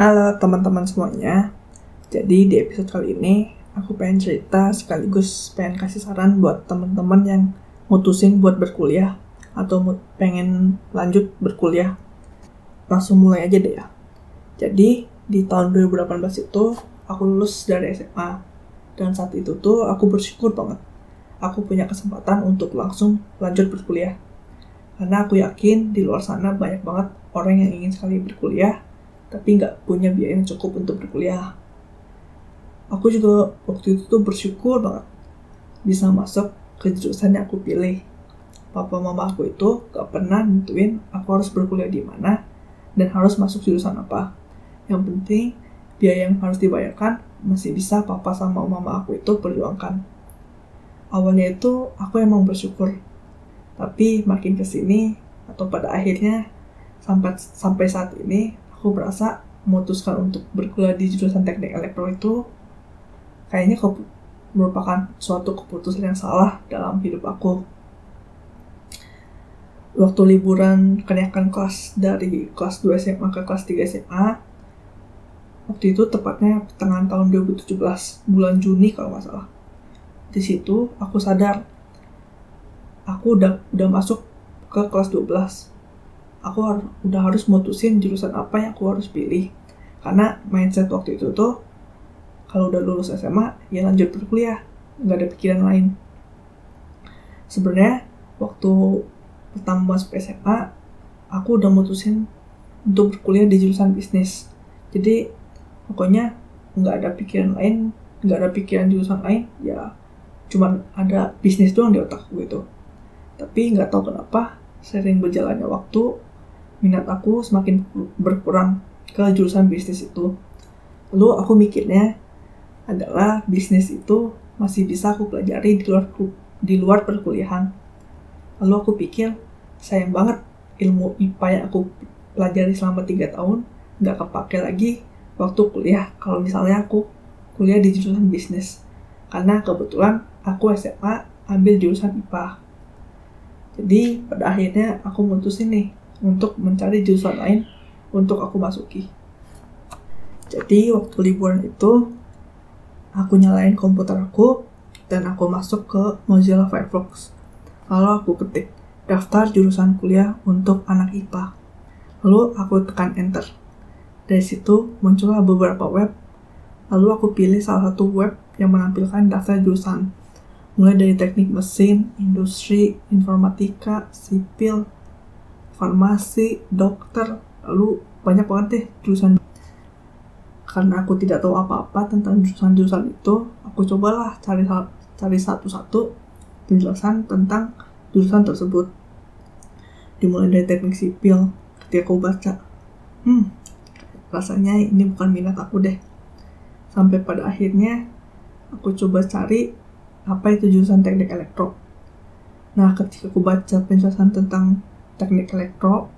Halo teman-teman semuanya. Jadi di episode kali ini aku pengen cerita sekaligus pengen kasih saran buat teman-teman yang mutusin buat berkuliah atau pengen lanjut berkuliah. Langsung mulai aja deh ya. Jadi di tahun 2018 itu aku lulus dari SMA dan saat itu tuh aku bersyukur banget. Aku punya kesempatan untuk langsung lanjut berkuliah. Karena aku yakin di luar sana banyak banget orang yang ingin sekali berkuliah tapi nggak punya biaya yang cukup untuk berkuliah. Aku juga waktu itu tuh bersyukur banget bisa masuk ke jurusan yang aku pilih. Papa mama aku itu gak pernah nentuin aku harus berkuliah di mana dan harus masuk jurusan apa. Yang penting biaya yang harus dibayarkan masih bisa papa sama mama aku itu perjuangkan. Awalnya itu aku emang bersyukur, tapi makin ke sini atau pada akhirnya sampai sampai saat ini aku merasa memutuskan untuk berkuliah di jurusan teknik elektro itu kayaknya merupakan suatu keputusan yang salah dalam hidup aku. Waktu liburan kenaikan kelas dari kelas 2 SMA ke kelas 3 SMA, waktu itu tepatnya pertengahan tahun 2017, bulan Juni kalau nggak salah. Di situ aku sadar, aku udah udah masuk ke kelas 12 aku harus udah harus mutusin jurusan apa yang aku harus pilih. Karena mindset waktu itu tuh kalau udah lulus SMA ya lanjut berkuliah. Nggak ada pikiran lain. Sebenarnya waktu pertama masuk SMA aku udah mutusin untuk berkuliah di jurusan bisnis. Jadi pokoknya nggak ada pikiran lain nggak ada pikiran jurusan lain ya cuman ada bisnis doang di otakku gitu. Tapi nggak tahu kenapa sering berjalannya waktu minat aku semakin berkurang ke jurusan bisnis itu. Lalu aku mikirnya adalah bisnis itu masih bisa aku pelajari di luar di luar perkuliahan. Lalu aku pikir sayang banget ilmu IPA yang aku pelajari selama tiga tahun nggak kepake lagi waktu kuliah kalau misalnya aku kuliah di jurusan bisnis karena kebetulan aku SMA ambil jurusan IPA jadi pada akhirnya aku mutusin nih untuk mencari jurusan lain untuk aku masuki. Jadi waktu liburan itu aku nyalain komputer aku dan aku masuk ke Mozilla Firefox. Lalu aku ketik daftar jurusan kuliah untuk anak IPA. Lalu aku tekan enter. Dari situ muncullah beberapa web. Lalu aku pilih salah satu web yang menampilkan daftar jurusan. Mulai dari teknik mesin, industri, informatika, sipil, farmasi, dokter, lalu banyak banget deh jurusan. Karena aku tidak tahu apa-apa tentang jurusan-jurusan itu, aku cobalah cari cari satu-satu penjelasan tentang jurusan tersebut. Dimulai dari teknik sipil, ketika aku baca, hmm, rasanya ini bukan minat aku deh. Sampai pada akhirnya, aku coba cari apa itu jurusan teknik elektro. Nah, ketika aku baca penjelasan tentang teknik elektro,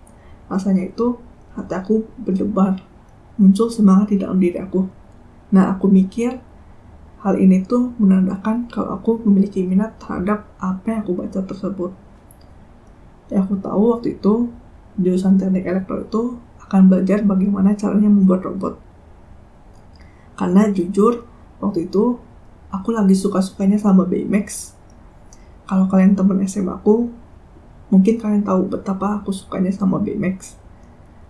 rasanya itu hati aku berdebar, muncul semangat di dalam diri aku. Nah, aku mikir hal ini tuh menandakan kalau aku memiliki minat terhadap apa yang aku baca tersebut. Ya, aku tahu waktu itu jurusan teknik elektro itu akan belajar bagaimana caranya membuat robot. Karena jujur, waktu itu aku lagi suka-sukanya sama Baymax. Kalau kalian temen SMA aku, Mungkin kalian tahu betapa aku sukanya sama Baymax.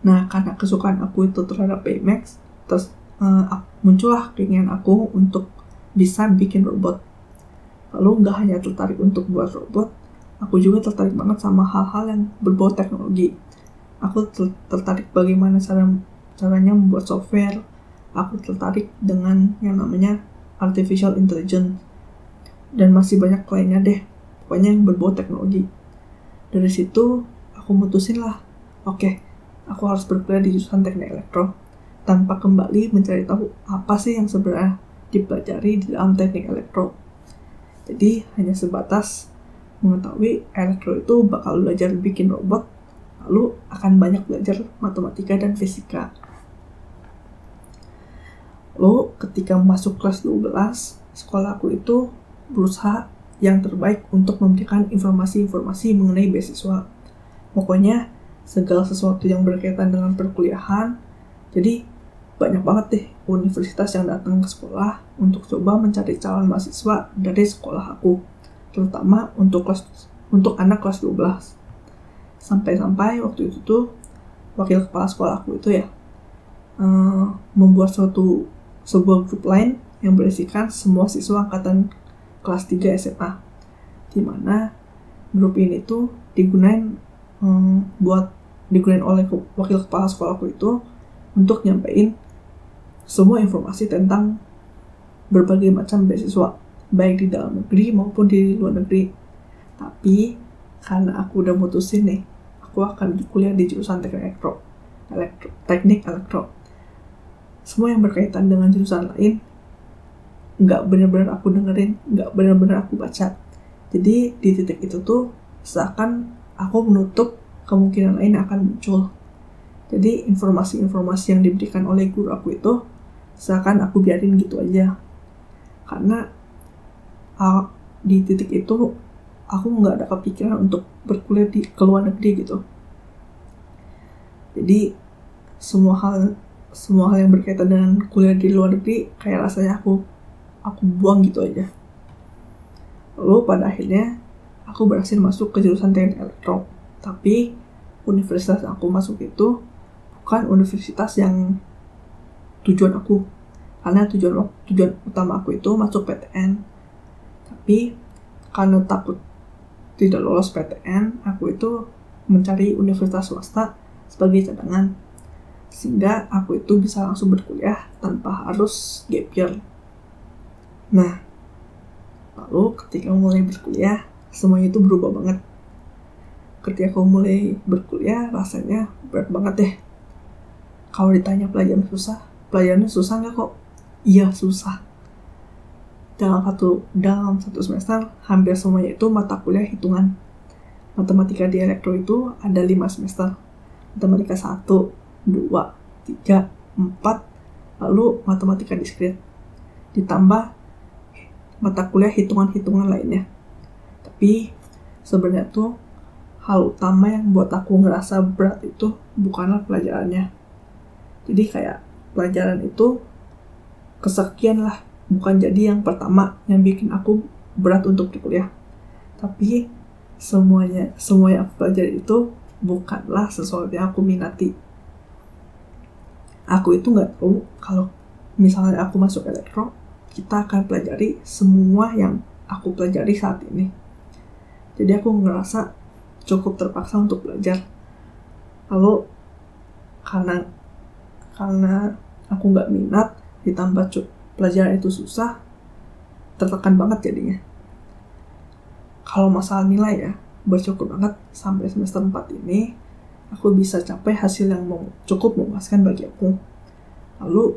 Nah, karena kesukaan aku itu terhadap Baymax, terus uh, muncullah keinginan aku untuk bisa bikin robot. Lalu nggak hanya tertarik untuk buat robot, aku juga tertarik banget sama hal-hal yang berbau teknologi. Aku tertarik bagaimana cara caranya membuat software. Aku tertarik dengan yang namanya artificial intelligence dan masih banyak lainnya deh. Pokoknya yang berbau teknologi dari situ aku mutusin lah oke okay, aku harus berkuliah di jurusan teknik elektro tanpa kembali mencari tahu apa sih yang sebenarnya dipelajari di dalam teknik elektro. Jadi hanya sebatas mengetahui elektro itu bakal belajar bikin robot lalu akan banyak belajar matematika dan fisika. Lalu ketika masuk kelas 12, sekolahku itu berusaha yang terbaik untuk memberikan informasi-informasi mengenai beasiswa. Pokoknya segala sesuatu yang berkaitan dengan perkuliahan. Jadi banyak banget deh universitas yang datang ke sekolah untuk coba mencari calon mahasiswa dari sekolah aku, terutama untuk kelas untuk anak kelas 12. Sampai-sampai waktu itu tuh wakil kepala sekolah aku itu ya uh, membuat suatu sebuah grup lain yang berisikan semua siswa angkatan kelas 3 SMA. Di mana grup ini tuh digunain um, buat digunain oleh wakil kepala sekolahku itu untuk nyampein semua informasi tentang berbagai macam beasiswa, baik di dalam negeri maupun di luar negeri. Tapi karena aku udah mutusin nih, aku akan kuliah di jurusan teknik elektro, elektro teknik elektro. Semua yang berkaitan dengan jurusan lain nggak benar-benar aku dengerin, nggak benar-benar aku baca. Jadi di titik itu tuh seakan aku menutup kemungkinan lain akan muncul jadi informasi-informasi yang diberikan oleh guru aku itu seakan aku biarin gitu aja. Karena uh, di titik itu aku nggak ada kepikiran untuk berkuliah di ke luar negeri gitu. Jadi semua hal semua hal yang berkaitan dengan kuliah di luar negeri kayak rasanya aku aku buang gitu aja. Lalu pada akhirnya aku berhasil masuk ke jurusan teknik elektro. Tapi universitas yang aku masuk itu bukan universitas yang tujuan aku karena tujuan tujuan utama aku itu masuk PTN tapi karena takut tidak lolos PTN aku itu mencari universitas swasta sebagai cadangan sehingga aku itu bisa langsung berkuliah tanpa harus gap year nah lalu ketika mulai berkuliah semuanya itu berubah banget. Ketika aku mulai berkuliah rasanya berat banget deh. Kalau ditanya pelajaran susah pelajarannya susah nggak kok? Iya susah. Dalam satu dalam satu semester hampir semuanya itu mata kuliah hitungan. Matematika di elektro itu ada lima semester. Matematika satu dua tiga empat lalu matematika diskrit ditambah mata kuliah hitungan-hitungan lainnya. Tapi sebenarnya tuh hal utama yang buat aku ngerasa berat itu bukanlah pelajarannya. Jadi kayak pelajaran itu kesekian lah bukan jadi yang pertama yang bikin aku berat untuk berkuliah tapi semuanya semua yang aku pelajari itu bukanlah sesuatu yang aku minati. Aku itu nggak tahu kalau misalnya aku masuk elektro kita akan pelajari semua yang aku pelajari saat ini. Jadi aku ngerasa cukup terpaksa untuk belajar. Lalu karena karena aku nggak minat ditambah pelajaran itu susah tertekan banget jadinya. Kalau masalah nilai ya bersyukur banget sampai semester 4 ini aku bisa capai hasil yang cukup memuaskan bagi aku. Lalu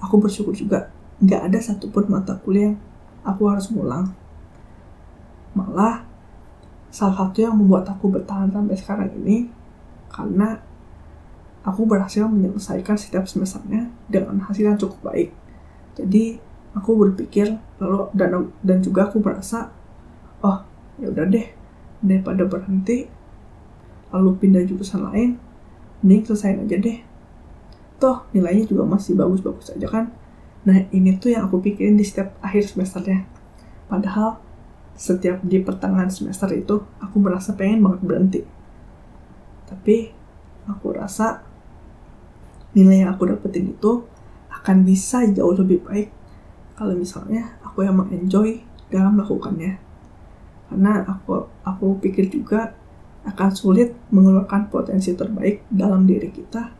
aku bersyukur juga nggak ada satupun mata kuliah aku harus ngulang. Malah salah satu yang membuat aku bertahan sampai sekarang ini karena aku berhasil menyelesaikan setiap semesternya dengan hasil yang cukup baik. Jadi aku berpikir lalu dan dan juga aku merasa oh ya udah deh daripada berhenti lalu pindah jurusan lain mending selesaiin aja deh. Toh nilainya juga masih bagus-bagus aja kan nah ini tuh yang aku pikirin di setiap akhir semesternya. Padahal setiap di pertengahan semester itu aku merasa pengen banget berhenti. Tapi aku rasa nilai yang aku dapetin itu akan bisa jauh lebih baik kalau misalnya aku yang mengenjoy dalam melakukannya. Karena aku aku pikir juga akan sulit mengeluarkan potensi terbaik dalam diri kita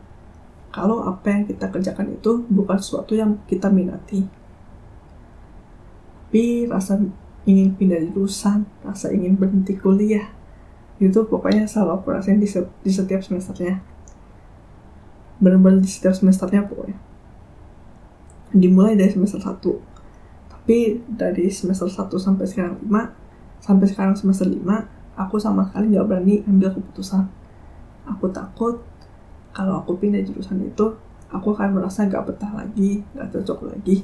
kalau apa yang kita kerjakan itu bukan sesuatu yang kita minati. Tapi rasa ingin pindah jurusan rasa ingin berhenti kuliah itu pokoknya selalu aku rasain di, di setiap semesternya. Benar-benar di setiap semesternya pokoknya. Dimulai dari semester 1 tapi dari semester 1 sampai sekarang 5 sampai sekarang semester 5 aku sama sekali nggak berani ambil keputusan. Aku takut kalau aku pindah jurusan itu aku akan merasa nggak betah lagi nggak cocok lagi.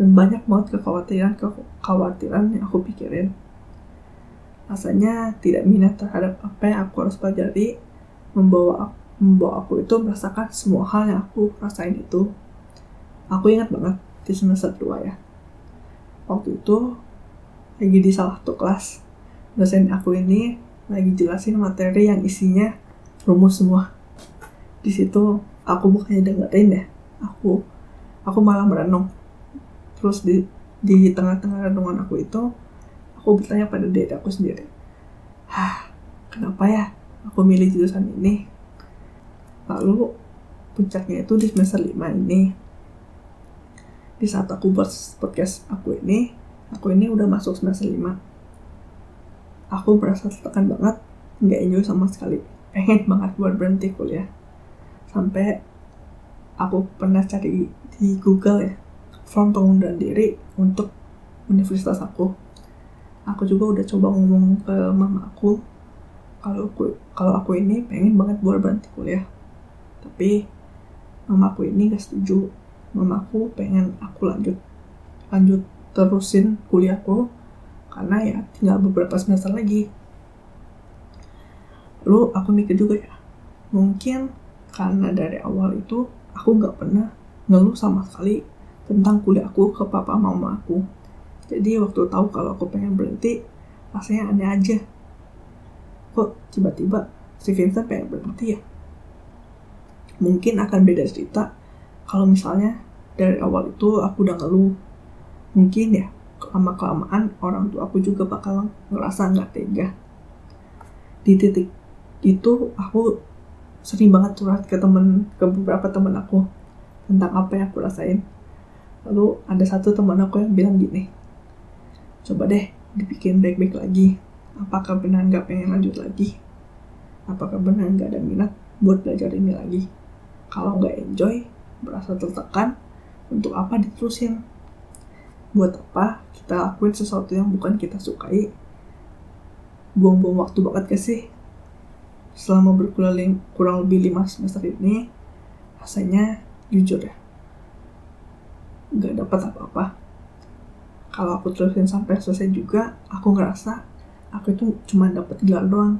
Dan banyak banget kekhawatiran kekhawatiran yang aku pikirin. Rasanya tidak minat terhadap apa yang aku harus pelajari membawa membawa aku itu merasakan semua hal yang aku rasain itu. Aku ingat banget di semester 2 ya. Waktu itu lagi di salah satu kelas. Dosen aku ini lagi jelasin materi yang isinya rumus semua di situ aku bukannya dengerin ya aku aku malah merenung. Terus di di tengah-tengah renungan aku itu aku bertanya pada diri aku sendiri hah kenapa ya aku milih jurusan ini? Lalu puncaknya itu di semester 5 ini. Di saat aku buat podcast aku ini aku ini udah masuk semester 5 aku merasa tertekan banget nggak enjoy sama sekali. Pengen banget buat berhenti kuliah sampai aku pernah cari di Google ya form pengunduran diri untuk universitas aku. Aku juga udah coba ngomong ke mama aku kalau aku kalau aku ini pengen banget buat berhenti kuliah. Tapi mama aku ini gak setuju. Mama aku pengen aku lanjut lanjut terusin kuliahku karena ya tinggal beberapa semester lagi. Lalu aku mikir juga ya mungkin karena dari awal itu aku nggak pernah ngeluh sama sekali tentang kuliahku ke papa mama aku. Jadi waktu tahu kalau aku pengen berhenti rasanya aneh aja. Kok tiba-tiba si Vincent pengen berhenti ya? Mungkin akan beda cerita kalau misalnya dari awal itu aku udah ngeluh. Mungkin ya lama kelamaan orang tua aku juga bakal ngerasa nggak tega. Di titik itu aku sering banget curhat ke temen ke beberapa temen aku tentang apa yang aku rasain. Lalu ada satu teman aku yang bilang gini coba deh dibikin baik-baik lagi. Apakah benar nggak pengen lanjut lagi? Apakah benar nggak ada minat buat belajar ini lagi? Kalau nggak enjoy berasa tertekan untuk apa diterusin? Buat apa kita lakuin sesuatu yang bukan kita sukai? Buang-buang waktu banget gak sih selama berkuliah kurang lebih 5 semester ini rasanya jujur ya nggak dapat apa-apa. Kalau aku terusin sampai selesai juga aku ngerasa aku itu cuma dapat gelar doang.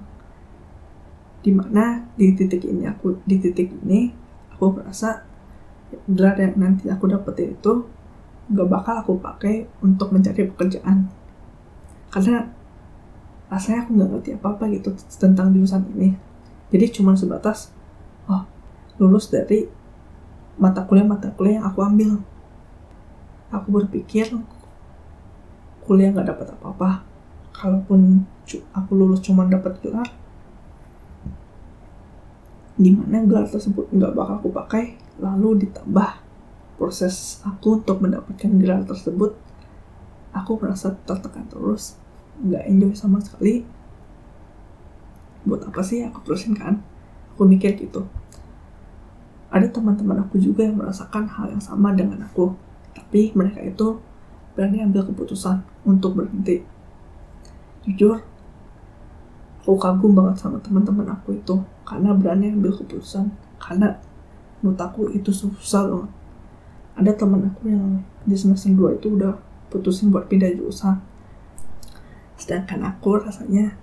Di mana di titik ini aku di titik ini aku ngerasa gelar yang nanti aku dapetin itu gak bakal aku pakai untuk mencari pekerjaan. Karena rasanya aku nggak ngerti apa apa gitu tentang jurusan ini jadi cuma sebatas oh lulus dari mata kuliah mata kuliah yang aku ambil. Aku berpikir kuliah nggak dapat apa-apa. Kalaupun aku lulus cuma dapat gelar di mana gelar tersebut nggak bakal aku pakai? Lalu ditambah proses aku untuk mendapatkan gelar tersebut aku merasa tertekan terus nggak enjoy sama sekali buat apa sih aku terusin kan? Aku mikir gitu. Ada teman-teman aku juga yang merasakan hal yang sama dengan aku tapi mereka itu berani ambil keputusan untuk berhenti. Jujur aku kagum banget sama teman-teman aku itu karena berani ambil keputusan karena menurut aku itu susah loh ada teman aku yang di semester 2 itu udah putusin buat pindah jurusan. Sedangkan aku rasanya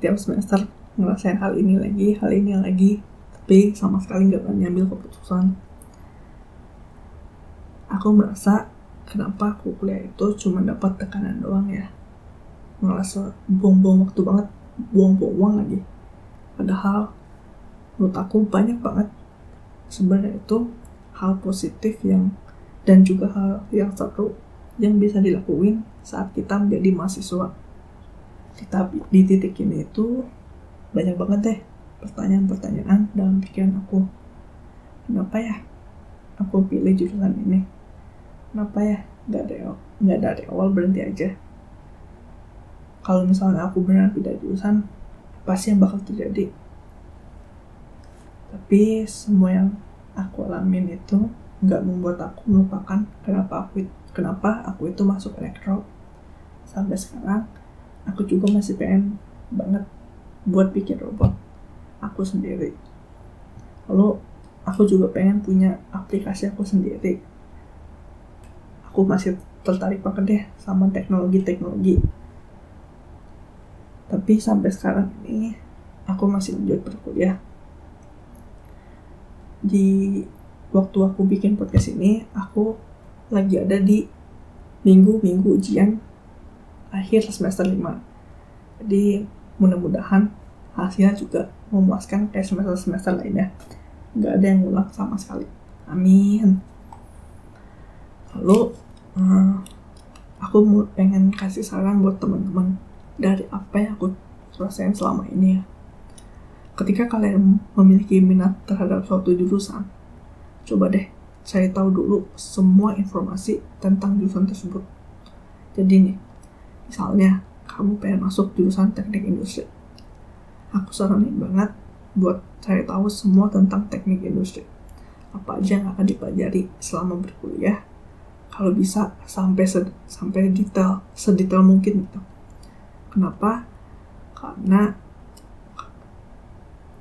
tiap semester ngerasain hal ini lagi, hal ini lagi, tapi sama sekali nggak berani ambil keputusan. Aku merasa kenapa aku kuliah itu cuma dapat tekanan doang ya. Ngerasa buang-buang waktu banget, buang-buang uang lagi. Padahal menurut aku banyak banget sebenarnya itu hal positif yang dan juga hal yang seru yang bisa dilakuin saat kita menjadi mahasiswa tapi di titik ini itu banyak banget deh pertanyaan-pertanyaan dalam pikiran aku. Kenapa ya aku pilih jurusan ini? Kenapa ya nggak ada nggak dari awal berhenti aja? Kalau misalnya aku benar pindah jurusan pasti yang bakal terjadi. Tapi semua yang aku alamin itu nggak membuat aku melupakan kenapa aku kenapa aku itu masuk elektro. Sampai sekarang aku juga masih pengen banget buat bikin robot aku sendiri. Lalu aku juga pengen punya aplikasi aku sendiri. Aku masih tertarik banget deh sama teknologi-teknologi. Tapi sampai sekarang ini aku masih lanjut berkuliah. Di waktu aku bikin podcast ini aku lagi ada di minggu-minggu ujian akhir semester 5 jadi mudah-mudahan hasilnya juga memuaskan kayak semester-semester lainnya. Nggak ada yang ngulang sama sekali. Amin. Lalu uh, aku mau pengen kasih saran buat teman-teman dari apa yang aku rasain selama ini ya. Ketika kalian memiliki minat terhadap suatu jurusan coba deh cari tahu dulu semua informasi tentang jurusan tersebut. Jadi nih misalnya kamu pengen masuk jurusan teknik industri. Aku saranin banget buat cari tahu semua tentang teknik industri. Apa aja yang akan dipelajari selama berkuliah. Kalau bisa sampai sampai detail sedetail mungkin gitu. Kenapa? Karena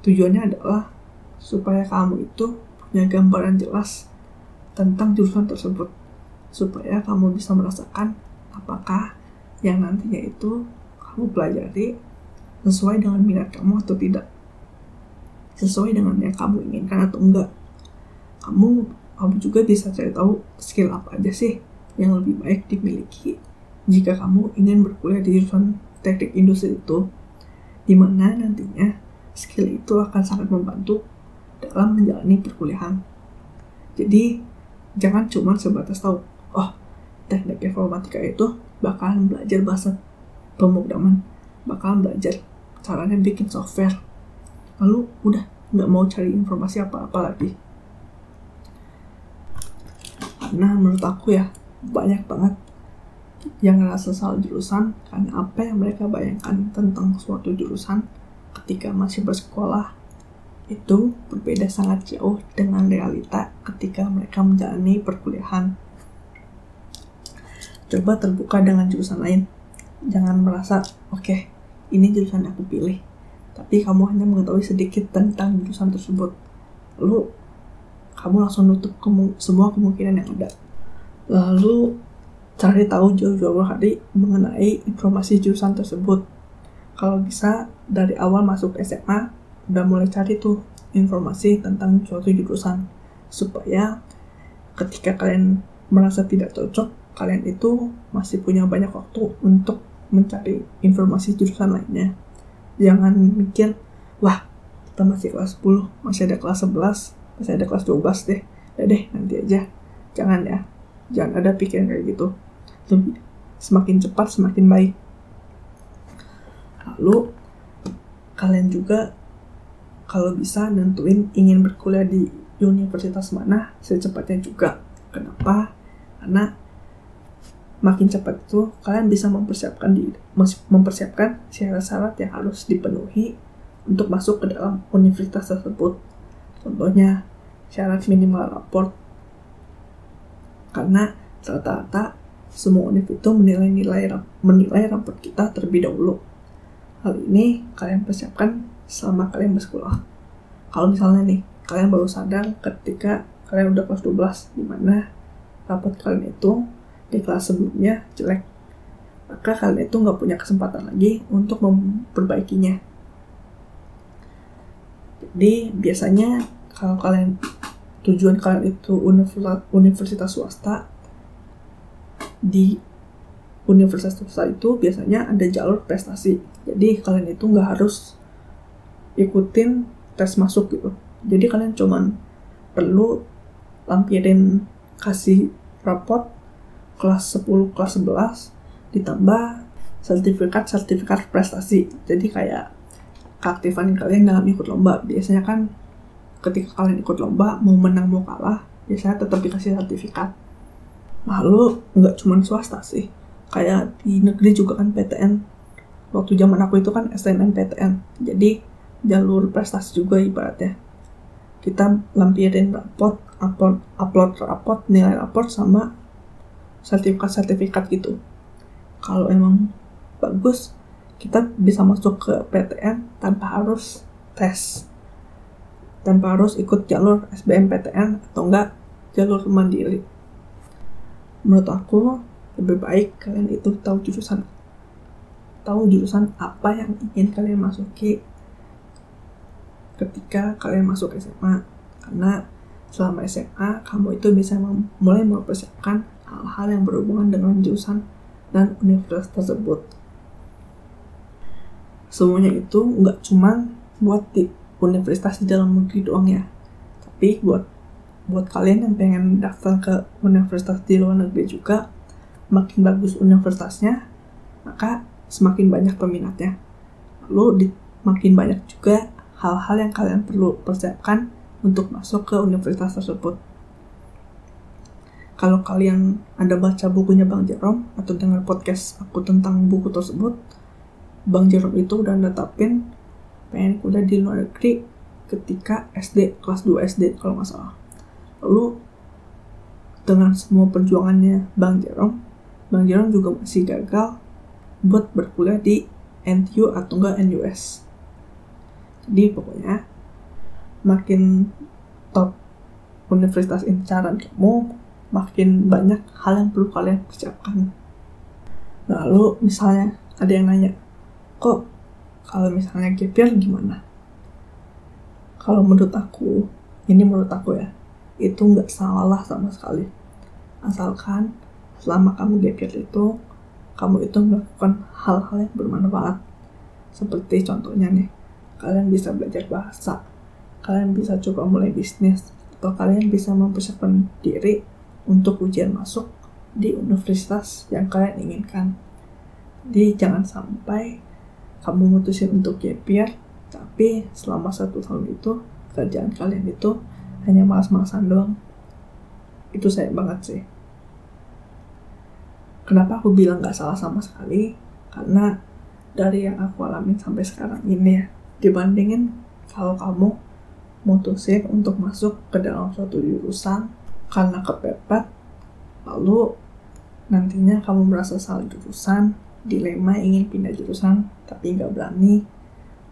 tujuannya adalah supaya kamu itu punya gambaran jelas tentang jurusan tersebut. Supaya kamu bisa merasakan apakah yang nantinya itu kamu pelajari sesuai dengan minat kamu atau tidak sesuai dengan yang kamu inginkan atau enggak kamu kamu juga bisa cari tahu skill apa aja sih yang lebih baik dimiliki jika kamu ingin berkuliah di jurusan teknik industri itu, di mana nantinya skill itu akan sangat membantu dalam menjalani perkuliahan. Jadi, jangan cuma sebatas tahu, oh, teknik informatika itu bakalan belajar bahasa pemrograman, bakalan belajar caranya bikin software. Lalu udah nggak mau cari informasi apa-apa lagi karena menurut aku ya banyak banget yang ngerasa salah jurusan karena apa yang mereka bayangkan tentang suatu jurusan ketika masih bersekolah itu berbeda sangat jauh dengan realita ketika mereka menjalani perkuliahan. Coba terbuka dengan jurusan lain. Jangan merasa, oke, okay, ini jurusan yang aku pilih. Tapi kamu hanya mengetahui sedikit tentang jurusan tersebut. Lalu kamu langsung nutup kemu semua kemungkinan yang ada. Lalu cari tahu jauh-jauh hari mengenai informasi jurusan tersebut. Kalau bisa dari awal masuk SMA udah mulai cari tuh informasi tentang suatu jurusan supaya ketika kalian merasa tidak cocok, kalian itu masih punya banyak waktu untuk mencari informasi jurusan lainnya. Jangan mikir, wah kita masih kelas 10, masih ada kelas 11, pas ada kelas 12 deh. Ya deh nanti aja. Jangan ya jangan ada pikiran kayak gitu. Lebih semakin cepat semakin baik. Lalu kalian juga kalau bisa nentuin ingin berkuliah di universitas mana secepatnya juga. Kenapa? Karena makin cepat itu kalian bisa mempersiapkan di mempersiapkan syarat-syarat yang harus dipenuhi untuk masuk ke dalam universitas tersebut Contohnya, syarat minimal raport. Karena rata-rata semua univ itu menilai nilai menilai raport kita terlebih dahulu. Hal ini kalian persiapkan selama kalian bersekolah. Kalau misalnya nih, kalian baru sadar ketika kalian udah kelas 12, di mana raport kalian itu di kelas sebelumnya jelek. Maka kalian itu nggak punya kesempatan lagi untuk memperbaikinya. Jadi biasanya kalau kalian tujuan kalian itu universitas, swasta di universitas swasta itu biasanya ada jalur prestasi jadi kalian itu nggak harus ikutin tes masuk gitu jadi kalian cuman perlu lampirin kasih raport kelas 10 kelas 11 ditambah sertifikat-sertifikat prestasi. Jadi kayak keaktifan kalian dalam ikut lomba. Biasanya kan ketika kalian ikut lomba mau menang mau kalah biasanya tetap dikasih sertifikat. Lalu nggak cuma swasta sih. Kayak di negeri juga kan PTN waktu zaman aku itu kan SNMPTN jadi jalur prestasi juga ibaratnya. Kita lampirin raport upload upload raport nilai raport sama sertifikat-sertifikat gitu. Kalau emang bagus kita bisa masuk ke PTN tanpa harus tes. Tanpa harus ikut jalur SBMPTN atau enggak jalur mandiri. Menurut aku, lebih baik kalian itu tahu jurusan tahu jurusan apa yang ingin kalian masuki ketika kalian masuk SMA karena selama SMA kamu itu bisa mulai mempersiapkan hal-hal yang berhubungan dengan jurusan dan universitas tersebut. Semuanya itu nggak cuma buat di universitas di dalam negeri doang ya, tapi buat buat kalian yang pengen daftar ke universitas di luar negeri juga, makin bagus universitasnya, maka semakin banyak peminatnya. Lalu di, makin banyak juga hal-hal yang kalian perlu persiapkan untuk masuk ke universitas tersebut. Kalau kalian ada baca bukunya Bang Jerome atau dengar podcast aku tentang buku tersebut, Bang Jerome itu udah netapin pengen kuliah di luar negeri ketika SD, kelas 2 SD kalau nggak salah. Lalu dengan semua perjuangannya Bang Jerome, Bang Jerome juga masih gagal buat berkuliah di NTU atau enggak NUS. Jadi pokoknya makin top universitas incaran kamu, makin banyak hal yang perlu kalian persiapkan. Lalu misalnya ada yang nanya, kok kalau misalnya gap year gimana? Kalau menurut aku, ini menurut aku ya, itu nggak salah sama sekali. Asalkan selama kamu gap year itu, kamu itu melakukan hal-hal yang bermanfaat. Seperti contohnya nih, kalian bisa belajar bahasa, kalian bisa coba mulai bisnis, atau kalian bisa mempersiapkan diri untuk ujian masuk di universitas yang kalian inginkan. Jadi jangan sampai kamu mutusin untuk gap year, tapi selama satu tahun itu kerjaan kalian itu hanya malas-malasan doang. Itu saya banget sih. Kenapa aku bilang gak salah sama sekali? Karena dari yang aku alamin sampai sekarang ini ya, dibandingin kalau kamu mutusin untuk masuk ke dalam suatu jurusan karena kepepet, lalu nantinya kamu merasa salah jurusan, dilema ingin pindah jurusan tapi nggak berani,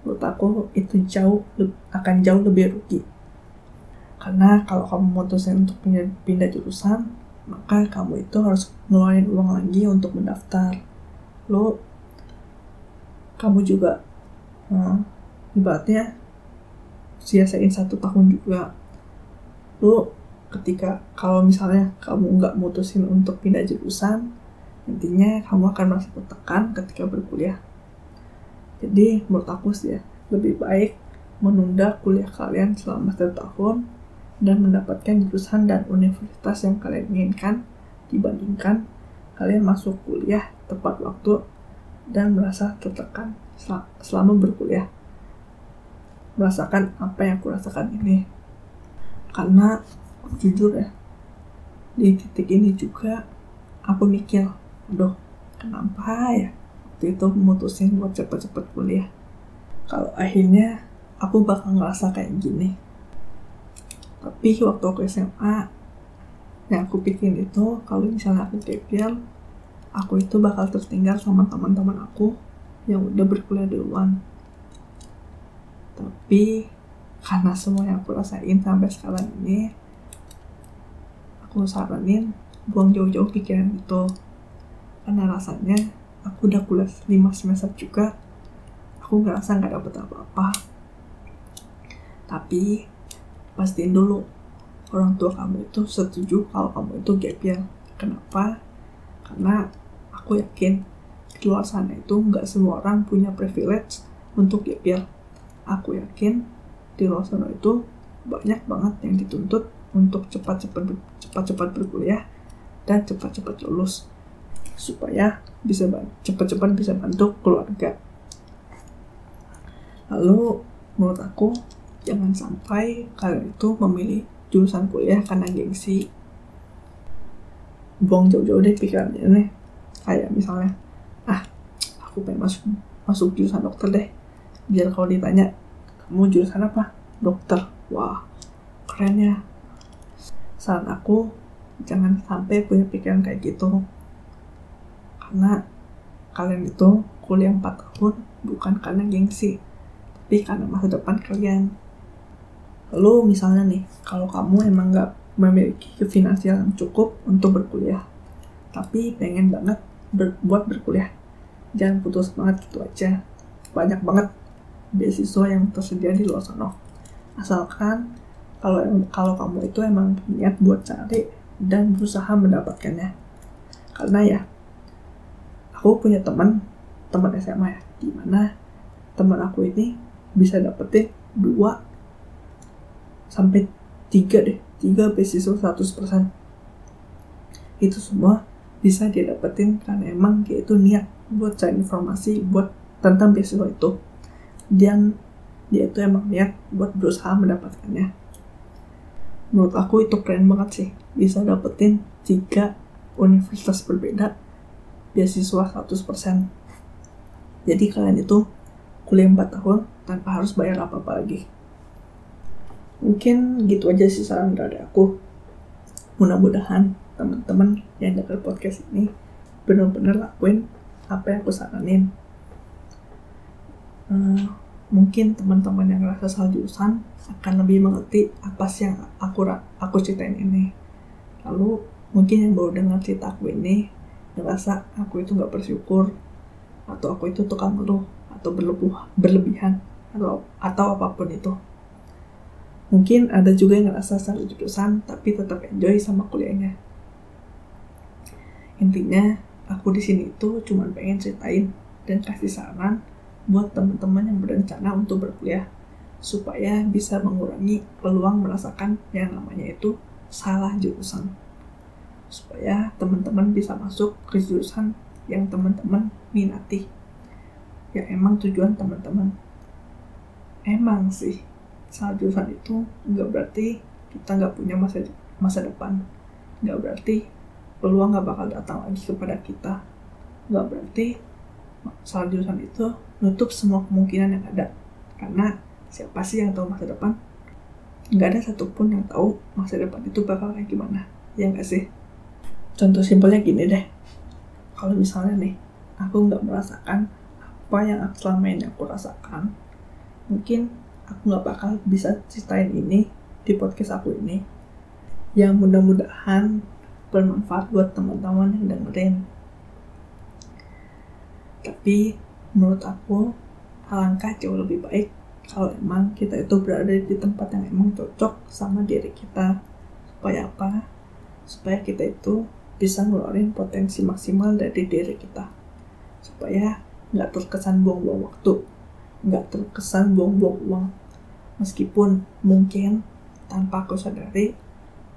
menurut aku itu jauh akan jauh lebih rugi. Karena kalau kamu mutusin untuk pindah, pindah jurusan, maka kamu itu harus ngeluarin uang lagi untuk mendaftar. Lo, kamu juga hmm, ibaratnya sia-siain satu tahun juga. Lo ketika kalau misalnya kamu nggak mutusin untuk pindah jurusan, nantinya kamu akan merasa tertekan ketika berkuliah. Jadi menurut aku sih ya, lebih baik menunda kuliah kalian selama satu tahun dan mendapatkan jurusan dan universitas yang kalian inginkan dibandingkan kalian masuk kuliah tepat waktu dan merasa tertekan selama berkuliah. Merasakan apa yang aku rasakan ini. Karena jujur ya, di titik ini juga aku mikir, aduh kenapa ya waktu itu memutusin buat cepet-cepet kuliah. Kalau akhirnya aku bakal ngerasa kayak gini tapi waktu aku SMA yang aku pikirin itu kalau misalnya aku gap aku itu bakal tertinggal sama teman-teman aku yang udah berkuliah duluan tapi karena semua yang aku rasain sampai sekarang ini aku saranin buang jauh-jauh pikiran itu karena rasanya aku udah kuliah 5 semester juga aku ngerasa nggak dapet apa-apa tapi pastiin dulu orang tua kamu itu setuju kalau kamu itu gap year. Kenapa? Karena aku yakin di luar sana itu nggak semua orang punya privilege untuk gap year. Aku yakin di luar sana itu banyak banget yang dituntut untuk cepat-cepat cepat-cepat berkuliah dan cepat-cepat lulus supaya bisa cepat-cepat bisa bantu keluarga. Lalu menurut aku jangan sampai kalian itu memilih jurusan kuliah karena gengsi. Buang jauh-jauh deh pikirannya nih. Kayak misalnya ah aku pengen masuk masuk jurusan dokter deh. Biar kalau ditanya kamu jurusan apa? Dokter. Wah keren ya saran aku jangan sampai punya pikiran kayak gitu karena kalian itu kuliah 4 tahun bukan karena gengsi tapi karena masa depan kalian Lalu misalnya nih, kalau kamu emang nggak memiliki finansial yang cukup untuk berkuliah, tapi pengen banget ber buat berkuliah, jangan putus banget gitu aja. Banyak banget beasiswa yang tersedia di luar sana. Asalkan kalau kalau kamu itu emang niat buat cari dan berusaha mendapatkannya. Karena ya aku punya teman teman SMA ya di mana teman aku ini bisa dapetin dua sampai tiga deh tiga beasiswa 100% itu semua bisa dia dapetin karena emang dia itu niat buat cari informasi buat tentang beasiswa itu. Dan dia itu emang niat buat berusaha mendapatkannya menurut aku itu keren banget sih. Bisa dapetin tiga universitas berbeda beasiswa 100% jadi kalian itu kuliah 4 tahun tanpa harus bayar apa-apa lagi. Mungkin gitu aja sih saran dari aku. Mudah-mudahan teman-teman yang dengar podcast ini benar-benar lakuin apa yang aku saranin. Uh, mungkin teman-teman yang ngerasa salah jurusan akan lebih mengerti apa sih yang aku aku ceritain ini lalu mungkin yang baru dengar cerita aku ini ngerasa aku itu nggak bersyukur atau aku itu tukang ngeluh atau berlebihan atau atau apa pun itu Mungkin ada juga yang ngerasa salah jurusan tapi tetap enjoy sama kuliahnya. Intinya, aku di sini itu cuma pengen ceritain dan kasih saran buat teman-teman yang berencana untuk berkuliah supaya bisa mengurangi peluang merasakan yang namanya itu salah jurusan. Supaya teman-teman bisa masuk ke jurusan yang teman-teman minati. Ya emang tujuan teman-teman. Emang sih salah jurusan itu nggak berarti kita nggak punya masa masa depan nggak berarti peluang nggak bakal datang lagi kepada kita nggak berarti salah jurusan itu nutup semua kemungkinan yang ada. Karena siapa sih yang tahu masa depan? Nggak ada satupun yang tahu masa depan itu bakal kayak gimana. Ya nggak sih? Contoh simpelnya gini deh. Kalau misalnya nih aku nggak merasakan apa yang selama ini aku rasakan mungkin aku nggak bakal bisa ceritain ini di podcast aku ini. Yang mudah-mudahan bermanfaat buat teman-teman yang dengerin. Tapi menurut aku alangkah jauh lebih baik kalau emang kita itu berada di tempat yang emang cocok sama diri kita. Supaya apa? Supaya kita itu bisa ngeluarin potensi maksimal dari diri kita. Supaya nggak terkesan buang-buang waktu. Nggak terkesan buang-buang uang. Meskipun mungkin tanpa aku sadari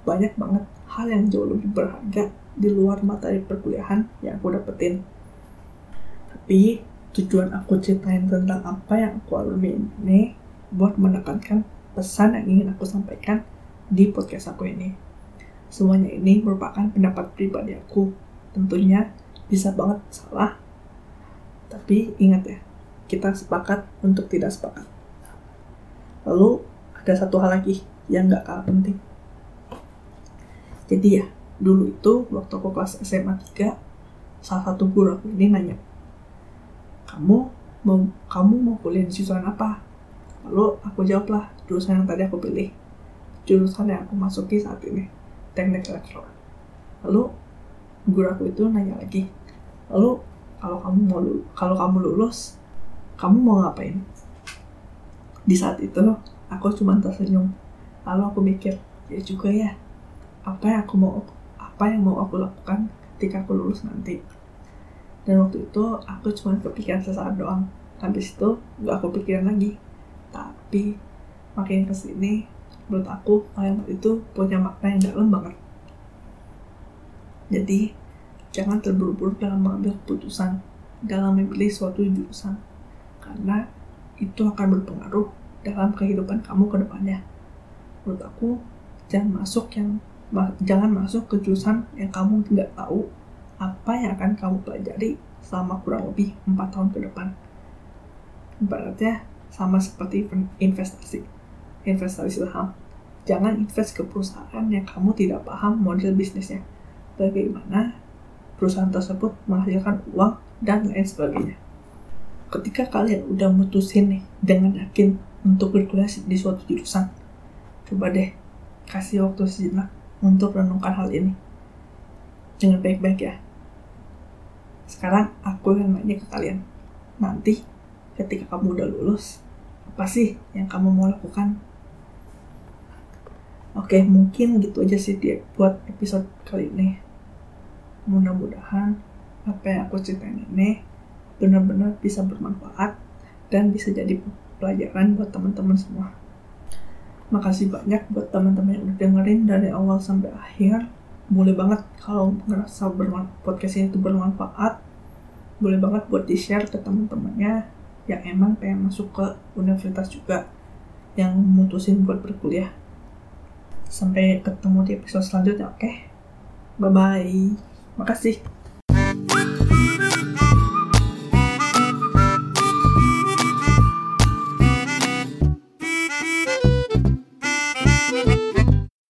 banyak banget hal yang jauh lebih berharga di luar materi perkuliahan yang aku dapetin. Tapi tujuan aku ceritain tentang apa yang aku alami ini buat menekankan pesan yang ingin aku sampaikan di podcast aku ini semuanya ini merupakan pendapat pribadi aku tentunya bisa banget salah tapi ingat ya kita sepakat untuk tidak sepakat. Lalu ada satu hal lagi yang gak kalah penting. Jadi ya, dulu itu waktu aku kelas SMA 3, salah satu guru aku ini nanya, kamu mau kamu mau kuliah di jurusan apa? Lalu aku jawablah jurusan yang tadi aku pilih, jurusan yang aku masuki saat ini, teknik elektro. Lalu guru aku itu nanya lagi, lalu kalau kamu mau kalau kamu lulus kamu mau ngapain? Di saat itu, aku cuma tersenyum. Lalu aku mikir, ya juga ya, apa yang aku mau apa yang mau aku lakukan ketika aku lulus nanti. Dan waktu itu aku cuma kepikiran sesaat doang. Habis itu gak aku pikiran lagi. Tapi makin ke sini, menurut aku kalimat itu punya makna yang dalam banget. Jadi, jangan terburu-buru dalam mengambil keputusan dalam memilih suatu jurusan karena itu akan berpengaruh dalam kehidupan kamu ke depannya. Menurut aku, jangan masuk yang jangan masuk ke jurusan yang kamu tidak tahu apa yang akan kamu pelajari selama kurang lebih 4 tahun ke depan. Ibaratnya sama seperti investasi. Investasi saham. Jangan invest ke perusahaan yang kamu tidak paham model bisnisnya. Bagaimana perusahaan tersebut menghasilkan uang dan lain sebagainya ketika kalian udah mutusin nih dengan yakin untuk berkuliah di suatu jurusan, coba deh kasih waktu sejenak untuk renungkan hal ini. Jangan baik-baik ya. Sekarang aku yang nanya ke kalian. Nanti ketika kamu udah lulus, apa sih yang kamu mau lakukan? Oke, mungkin gitu aja sih dia buat episode kali ini. Mudah-mudahan apa yang aku ceritain ini benar-benar bisa bermanfaat dan bisa jadi pelajaran buat teman-teman semua. Makasih banyak buat teman-teman yang udah dengerin dari awal sampai akhir. Boleh banget kalau ngerasa podcast ini itu bermanfaat, boleh banget buat di-share ke teman-temannya yang emang pengen masuk ke universitas juga yang mutusin buat berkuliah. Sampai ketemu di episode selanjutnya, oke? Okay? Bye-bye. Makasih.